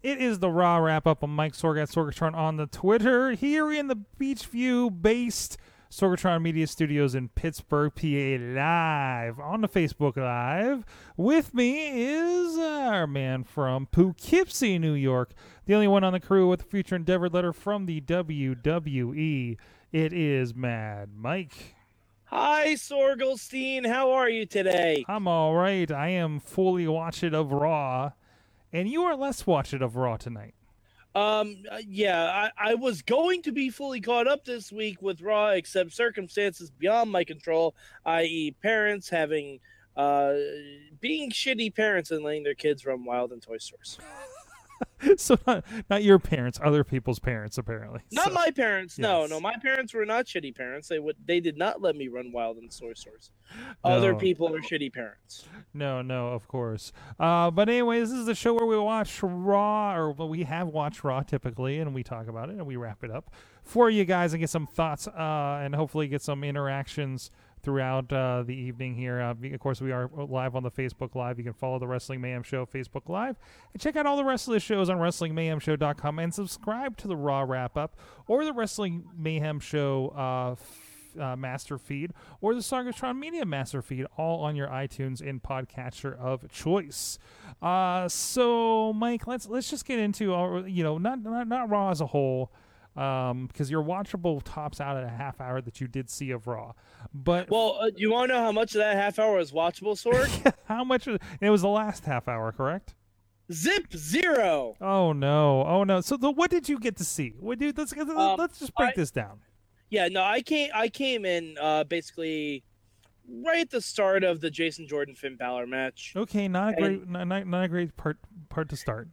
It is the Raw wrap up on Mike Sorg at Sorgatron on the Twitter here in the Beechview based Sorgatron Media Studios in Pittsburgh, PA, live on the Facebook Live. With me is our man from Poughkeepsie, New York, the only one on the crew with a future endeavor letter from the WWE. It is Mad Mike. Hi, Sorgelstein. How are you today? I'm all right. I am fully watching of Raw, and you are less watching of Raw tonight. Um, uh, yeah, I, I was going to be fully caught up this week with Raw, except circumstances beyond my control, i.e., parents having, uh, being shitty parents and letting their kids run wild in toy stores. so not, not your parents, other people's parents, apparently. Not So- my parents. No, yes. no, my parents were not shitty parents. They would, they did not let me run wild in toy stores. Other people are shitty parents. No, no, of course. Uh, but anyway, this is the show where we watch Raw, or well, we have watched Raw typically, and we talk about it and we wrap it up for you guys and get some thoughts uh, and hopefully get some interactions throughout uh, the evening here. Uh, of course, we are live on the Facebook Live. You can follow the Wrestling Mayhem Show Facebook Live and check out all the rest of the shows on WrestlingMayhemShow.com and subscribe to the Raw wrap up or the Wrestling Mayhem Show. Uh, uh, master feed or the Sorgatron Media master feed, all on your iTunes and podcatcher of choice. Uh, so, Mike, let's let's just get into our, you know not not, not Raw as a whole, um, because your watchable tops out at a half hour that you did see of Raw. But Well, uh, you want to know how much of that half hour was watchable, Sorg? how much? It was the last half hour, correct? Zip zero. Oh no! Oh no! So, the, what did you get to see? What let's let's, Um, let's just break I- this down. Yeah, no, I came I came in uh basically right at the start of the Jason Jordan Finn Balor match. Okay, not a and- great, not, not, not a great part part to start.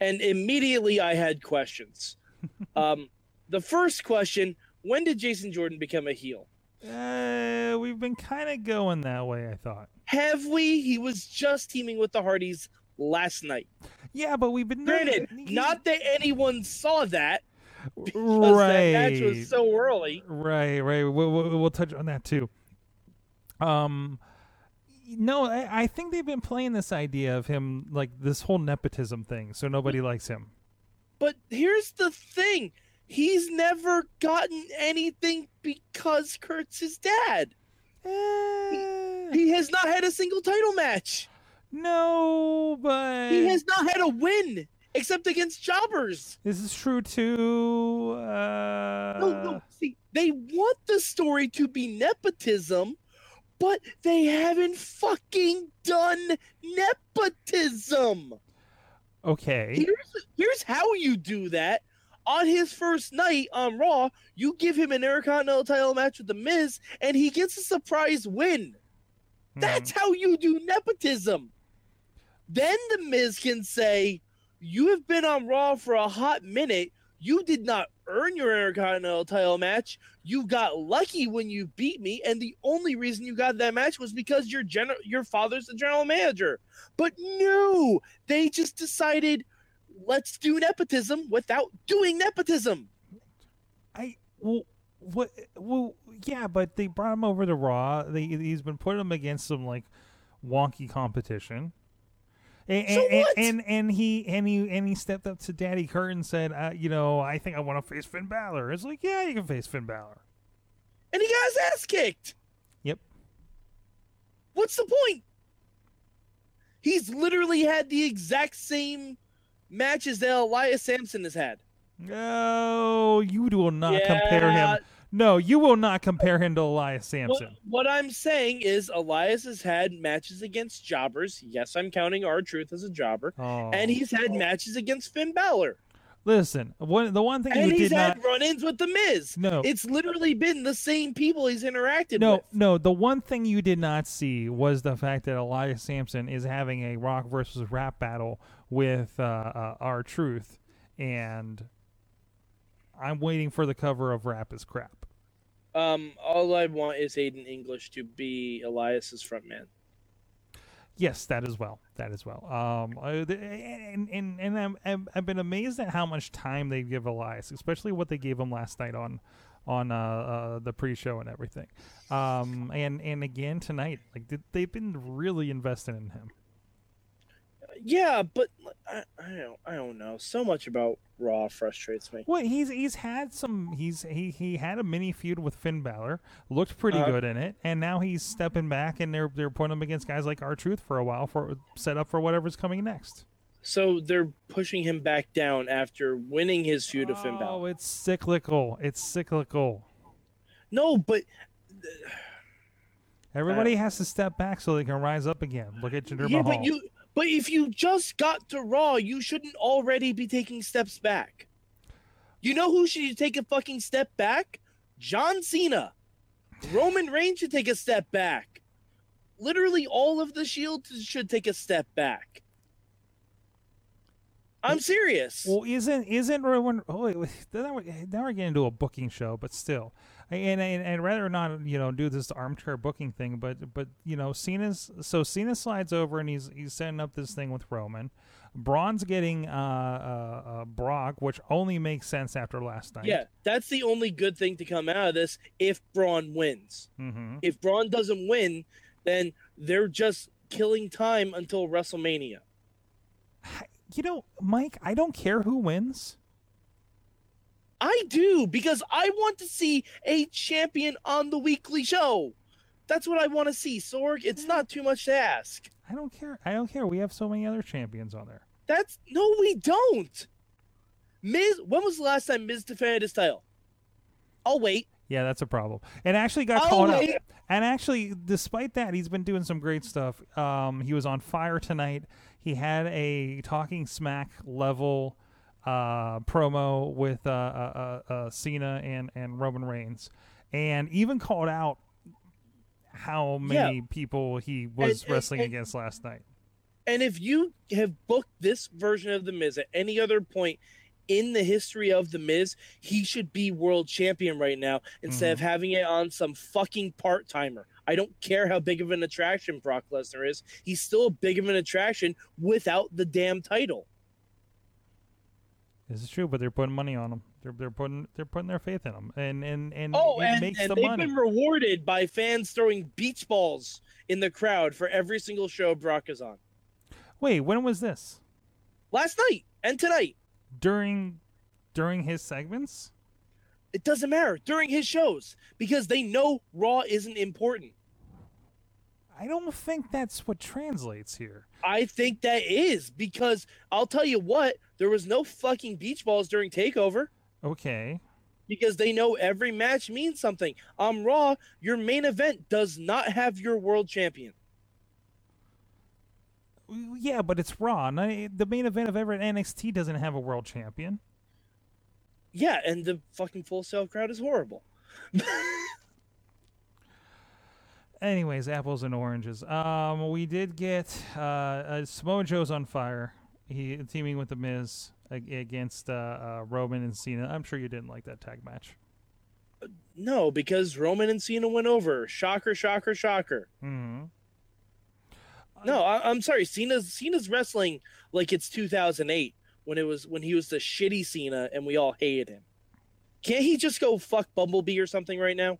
And immediately I had questions. um the first question, when did Jason Jordan become a heel? Uh, we've been kind of going that way. I thought. Have we? He was just teaming with the Hardys last night. Yeah, but we've been Granted, not that anyone saw that right. that match was so early. Right, right. We'll, we'll, we'll touch on that too. Um, no, I, I think they've been playing this idea of him like this whole nepotism thing, so nobody likes him. But here's the thing. He's never gotten anything because Kurt's his dad. Eh, He has not had a single title match. no, but He has not had a win except against jobbers. this is true too. Uh, No, no. See, they want the story to be nepotism, but they haven't fucking done nepotism. Okay. Here's here's how you do that. On his first night on Raw, you give him an Intercontinental title match with The Miz, and he gets a surprise win. Hmm. That's how you do nepotism. Then The Miz can say, You have been on Raw for a hot minute. You did not earn your Intercontinental title match. You got lucky when you beat me, and the only reason you got that match was because your general, your father's the general manager. But no, they just decided let's do nepotism without doing nepotism. I well, what? Well, yeah, but they brought him over to Raw. They he's been putting him against some like wonky competition. And, So and, what? and and he and he and he stepped up to Daddy Kurt and said, uh, "You know, I think I want to face Finn Balor." It's like, yeah, you can face Finn Balor. And he got his ass kicked. Yep. What's the point? He's literally had the exact same matches that Elias Samson has had. No, you will not compare him. No, you will not compare him to Elias What, Samson. what I'm saying is Elias has had matches against jobbers. Yes, I'm counting R-Truth as a jobber. Oh. And he's had matches against Finn Balor. Listen, one the one thing and he's did had not run-ins with the Miz. no It's literally been the same people he's interacted no with. no the one thing you did not see was the fact that Elias Samson is having a Rock versus Rap battle with uh, uh, R-Truth, and I'm waiting for the cover of Rap is Crap. Um, all I want is Aiden English to be Elias's frontman. Yes, that as well. That as well. Um, uh, and and and I'm, I've been amazed at how much time they give Elias, especially what they gave him last night on on uh, uh, the pre-show and everything. Um, and and again tonight, like they've been really invested in him. Yeah, but I, I don't I don't know. So much about Raw frustrates me. Well, he's he's had some. He's he he had a mini feud with Finn Balor, looked pretty Uh-huh. good in it, and now he's stepping back, and they're they're putting him against guys like R-Truth for a while for set up for whatever's coming next. So they're pushing him back down after winning his feud with Finn Balor. Oh, it's cyclical. It's cyclical. No, but Everybody has to step back so they can rise up again. Look at Jinder yeah, Mahal. but you but if you just got to Raw, you shouldn't already be taking steps back. You know who should take a fucking step back? John Cena. Roman Reigns should take a step back. Literally all of the Shield should take a step back. I'm serious. well, isn't isn't Roman? Oh, now we're getting into a booking show, but still, and, and and rather not you know do this armchair booking thing, but but you know Cena's so Cena slides over and he's he's setting up this thing with Roman. Braun's getting uh, uh, uh, Brock, which only makes sense after last night. Yeah, that's the only good thing to come out of this if Braun wins. hmm If Braun doesn't win, then they're just killing time until WrestleMania. You know, Mike, I don't care who wins. I do because I want to see a champion on the weekly show. That's what I want to see, Sorg. It's not too much to ask. I don't care. I don't care. We have so many other champions on there. That's no, we don't. Miz, when was the last time Miz defended his title? I'll wait. Yeah, that's a problem. And actually got Oh, called out. wait. And actually, despite that, he's been doing some great stuff. Um, he was on fire tonight. He had a talking smack level uh, promo with uh, uh, uh, uh, Cena and, and Roman Reigns, and even called out how many people he was And- and- wrestling and- against last night. And if you have booked this version of The Miz at any other point in the history of The Miz, he should be world champion right now instead of having it on some fucking part timer. I don't care how big of an attraction Brock Lesnar is. He's still a big of an attraction without the damn title. This is true, but they're putting money on them. They're they're putting they're putting their faith in them, and and and Oh, it and, makes and the they've money. been rewarded by fans throwing beach balls in the crowd for every single show Brock is on. Wait, when was this? Last night and tonight. During during his segments? It doesn't matter during his shows because they know Raw isn't important. I don't think that's what translates here. I think that is because I'll tell you what, there was no fucking beach balls during Takeover Okay. because they know every match means something. On Raw, your main event does not have your world champion. Yeah, but it's Raw. The main event of ever NXT doesn't have a world champion. Yeah, and the fucking Full Sail crowd is horrible. Anyways, apples and oranges. Um, we did get uh, uh Samoa Joe's on fire. He teaming with the Miz ag- against uh, uh, Roman and Cena. I'm sure you didn't like that tag match. No, because Roman and Cena went over. Shocker, shocker, shocker. hmm No, I, I'm sorry. Cena's Cena's wrestling like it's 2008 when it was when he was the shitty Cena and we all hated him. Can't he just go fuck Bumblebee or something right now?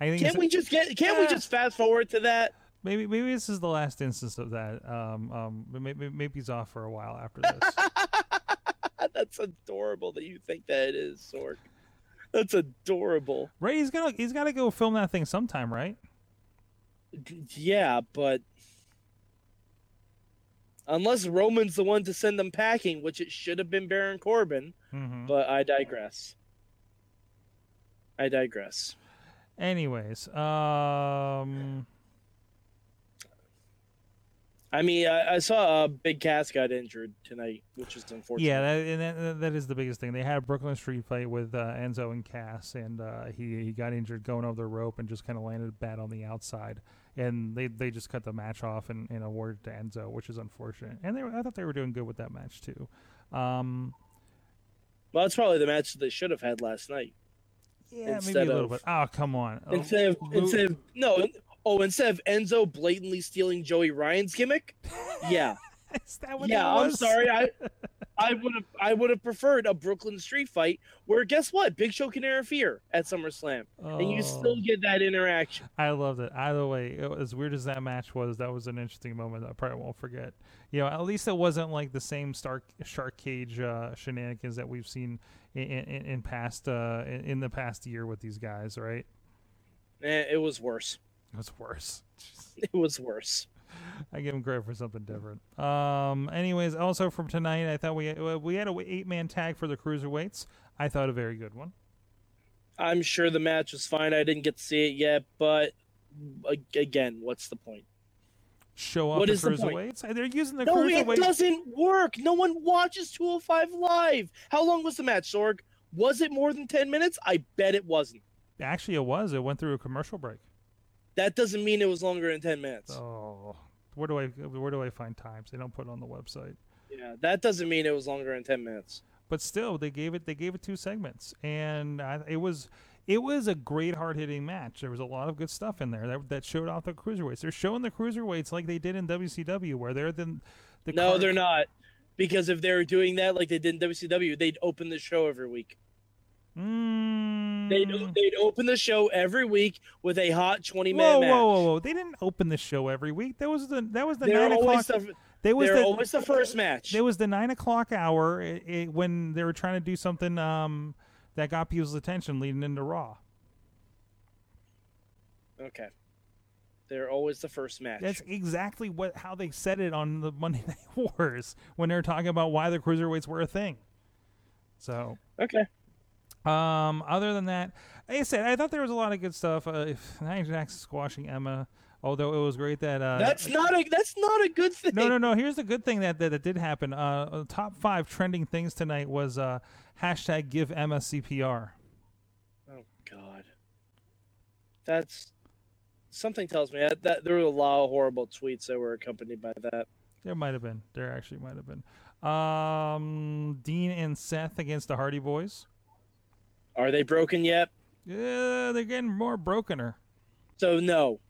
I think Can't we just get? Can't we Ah. just fast forward to that? maybe maybe this is the last instance of that. Um, um, maybe, maybe he's off for a while after this. That's adorable that you think that it is, Sorg. That's adorable. right? He's gonna he's got to go film that thing sometime, right? Yeah, but unless Roman's the one to send them packing, which it should have been Baron Corbin, Mm-hmm. but I digress. I digress. Anyways, um, I mean, I, I saw a Big Cass got injured tonight, which is unfortunate. Yeah, that, and that, that is the biggest thing. They had a Brooklyn Street fight with uh, Enzo and Cass, and uh, he he got injured going over the rope and just kind of landed bad on the outside. And they, they just cut the match off and, and awarded to Enzo, which is unfortunate. And they were, I thought they were doing good with that match too. Um, well, that's probably the match that they should have had last night. Yeah, instead maybe a little of, bit. Oh, come on. Oh. Instead of instead of no, Oh, instead of Enzo blatantly stealing Joey Ryan's gimmick, yeah, Is that what yeah. I'm sorry. I I would have I would have preferred a Brooklyn Street fight where guess what? Big Show can interfere at SummerSlam, oh, and you still oh. get that interaction. I loved it. Either way, it, as weird as that match was, that was an interesting moment. I probably won't forget. You know, at least it wasn't like the same Stark Shark Cage uh, shenanigans that we've seen in in, in past uh, in, in the past year with these guys, right? Eh, it was worse. It was worse. it was worse. I give him credit for something different. Um. Anyways, also from tonight, I thought we we had a eight man tag for the cruiserweights. I thought a very good one. I'm sure the match was fine. I didn't get to see it yet, but again, what's the point? Show up what the cruiserweights. The They're using the no, cruiserweights. it doesn't work. No one watches 205 live. How long was the match, Sorg? Was it more than 10 minutes? I bet it wasn't. Actually, it was. It went through a commercial break. That doesn't mean it was longer than ten minutes. Oh, where do I where do I find times? They don't put it on the website. Yeah, that doesn't mean it was longer than ten minutes. But still, they gave it they gave it two segments, and I, it was it was a great hard hitting match. There was a lot of good stuff in there that, that showed off the cruiserweights. They're showing the cruiserweights like they did in WCW, where they're the, the no, they're not. Because if they were doing that like they did in WCW, they'd open the show every week. Mm. They'd, they'd open the show every week with a hot twenty man match. Whoa, whoa, whoa! They didn't open the show every week. That was the that was the they're nine o'clock. The, they was the, always the first match. There was the nine o'clock hour it, it, when they were trying to do something um, that got people's attention leading into Raw. Okay. They're always the first match. That's exactly what how they said it on the Monday Night Wars when they were talking about why the cruiserweights were a thing. So okay, um, other than that, like I said, I thought there was a lot of good stuff. Uh, if Nia Jax squashing Emma, although it was great that uh, that's not a that's not a good thing. No, no, no. Here's the good thing that that, that did happen. Uh, top five trending things tonight was uh, hashtag Give Emma CPR. Oh God, that's something tells me that, that there were a lot of horrible tweets that were accompanied by that. There might have been. There actually might have been. Um, Dean and Seth against the Hardy Boys. Are they broken yet? Yeah, they're getting more brokener. So no,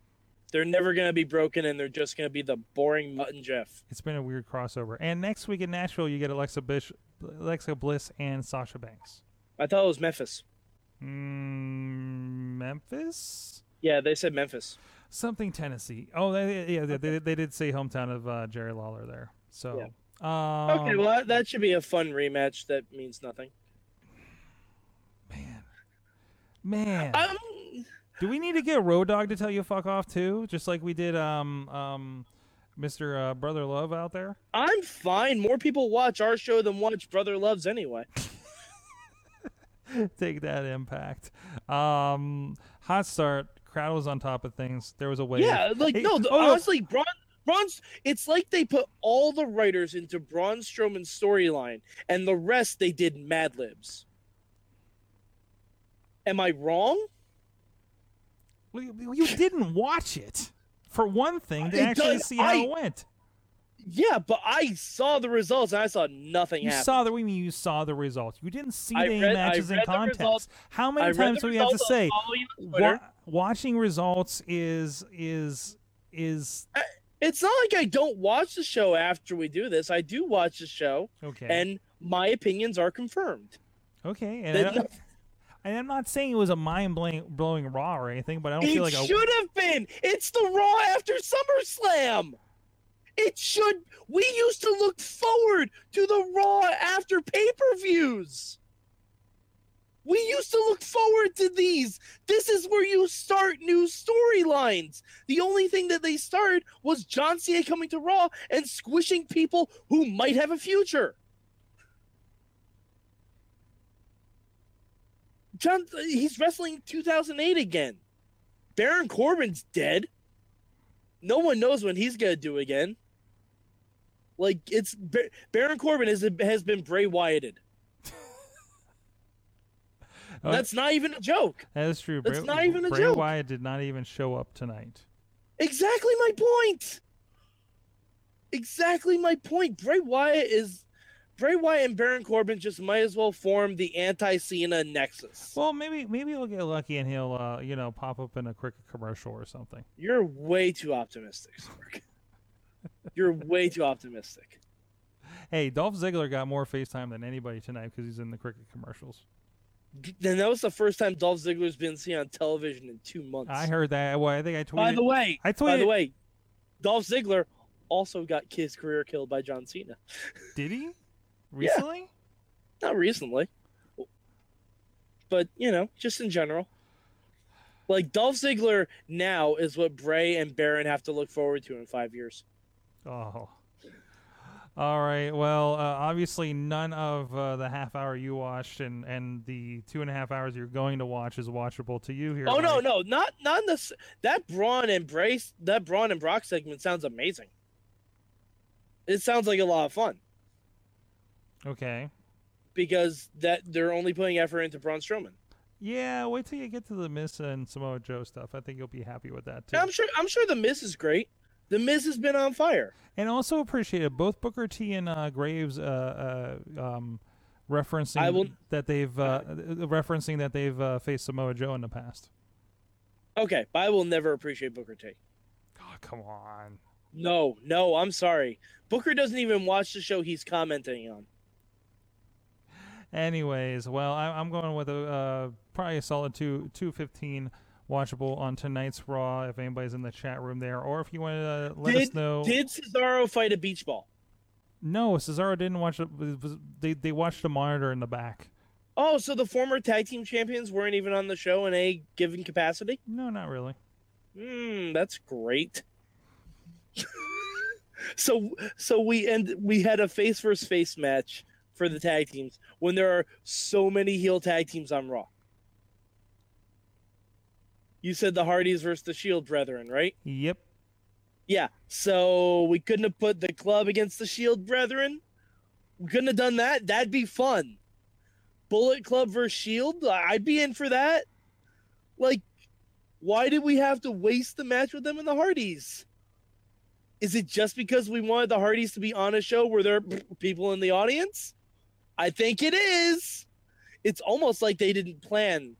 they're never going to be broken, and they're just going to be the boring Mutt and Jeff. It's been a weird crossover. And next week in Nashville, you get Alexa Bliss, Alexa Bliss and Sasha Banks. I thought it was Memphis. Mm, Memphis? Yeah, they said Memphis. Something Tennessee. Oh, they, yeah, they, they, they, did say hometown of uh, Jerry Lawler there. So, yeah. um, okay, well that should be a fun rematch. That means nothing. Man. Um, do we need to get Road Dog to tell you fuck off too? Just like we did um um Mr. Uh, Brother Love out there? I'm fine. More people watch our show than watch Brother Love's anyway. Take that impact. Um hot start. Crowd was on top of things. There was a way. Yeah, like hey, no, the, oh, honestly, Braun Braun's it's like they put all the writers into Braun Strowman's storyline and the rest they did Mad Libs. Am I wrong? you didn't watch it for one thing to it actually does, see how I, it went. Yeah, but I saw the results and I saw nothing. You happen. saw the. We mean you saw the results. You didn't see the read, matches in context. How many times do we have to say? Wa- watching results is is is. It's not like I don't watch the show after we do this. I do watch the show. Okay. And my opinions are confirmed. Okay. And and I'm not saying it was a mind blowing Raw or anything, but I don't it feel like it should have been. It's the Raw after SummerSlam. It should. We used to look forward to the Raw after pay per views. We used to look forward to these. This is where you start new storylines. The only thing that they started was John Cena coming to Raw and squishing people who might have a future. John, he's wrestling 2008 again. Baron Corbin's dead. No one knows when he's gonna do again. Like it's Baron Corbin has has been Bray Wyatted. Oh, That's not even a joke. That is true. That's Bray, not even a Bray joke. Bray Wyatt did not even show up tonight. Exactly my point. Exactly my point. Bray Wyatt is Bray Wyatt and Baron Corbin just might as well form the anti-Cena nexus. Well, maybe maybe he'll get lucky and he'll uh, you know pop up in a cricket commercial or something. You're way too optimistic, Sorg. You're way too optimistic. Hey, Dolph Ziggler got more FaceTime than anybody tonight because he's in the cricket commercials. Then that was the first time Dolph Ziggler's been seen on television in two months. I heard that. Well, I think I tweeted. By the way, I tweeted. By the way, Dolph Ziggler also got his career killed by John Cena. Did he? Recently? Yeah. Not recently. But, you know, just in general. Like Dolph Ziggler now is what Bray and Baron have to look forward to in five years. Oh. All right. Well, uh, obviously, none of uh, the half hour you watched and, and the two and a half hours you're going to watch is watchable to you here. Oh no, no, not not this. That Braun and Brace, that Braun and Brock segment sounds amazing. It sounds like a lot of fun. Okay. Because that they're only putting effort into Braun Strowman. Yeah, wait till you get to the Miz and Samoa Joe stuff. I think you'll be happy with that too. I'm sure. I'm sure the Miz is great. The Miz has been on fire. And also appreciated both Booker T and uh, Graves uh, uh, um, referencing will, that they've uh, referencing that they've uh, faced Samoa Joe in the past. Okay, but I will never appreciate Booker T. Oh, come on. No, no, I'm sorry. Booker doesn't even watch the show he's commenting on. Anyways, well, I, am going with a uh, probably a solid two two fifteen watchable on tonight's Raw. If anybody's in the chat room there, or if you want to let did, us know, did Cesaro fight a beach ball? No, Cesaro didn't watch it. They they watched the monitor in the back. Oh, so the former tag team champions weren't even on the show in a given capacity? No, not really. Hmm, that's great. so so we end we had a face versus face match for the tag teams when there are so many heel tag teams on Raw. You said the Hardys versus the Shield Brethren, right? Yep. Yeah. So we couldn't have put the club against the Shield Brethren. We couldn't have done that. That'd be fun. Bullet Club versus Shield. I'd be in for that. Like, why did we have to waste the match with them and the Hardys? Is it just because we wanted the Hardys to be on a show where there are people in the audience? I think it is. It's almost like they didn't plan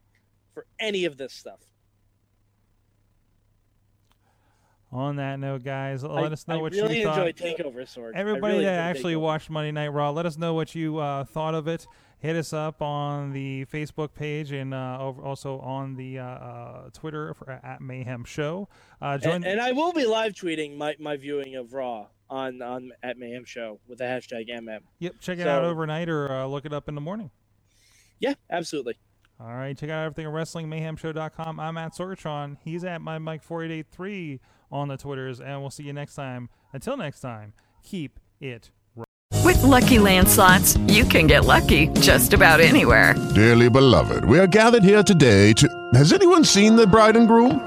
for any of this stuff. On that note, guys, let I, us know I what really you thought. enjoyed Takeover Sorg. Everybody really that actually Takeover. watched Monday Night Raw, let us know what you uh, thought of it. Hit us up on the Facebook page and uh, also on the uh, uh, Twitter for at Mayhem Show. Uh, join and, and I will be live tweeting my, my viewing of Raw on on at Mayhem Show with the hashtag MM. Yep, check it So- out overnight or uh, look it up in the morning. Yeah, absolutely. All right, check out everything at WrestlingMayhemShow.com. I'm at Sorgatron. He's at my Mike 4883 on the Twitters, and we'll see you next time. Until next time, keep it. With Lucky Land slots, you can get lucky just about anywhere. Dearly beloved, we are gathered here today to. Has anyone seen the bride and groom?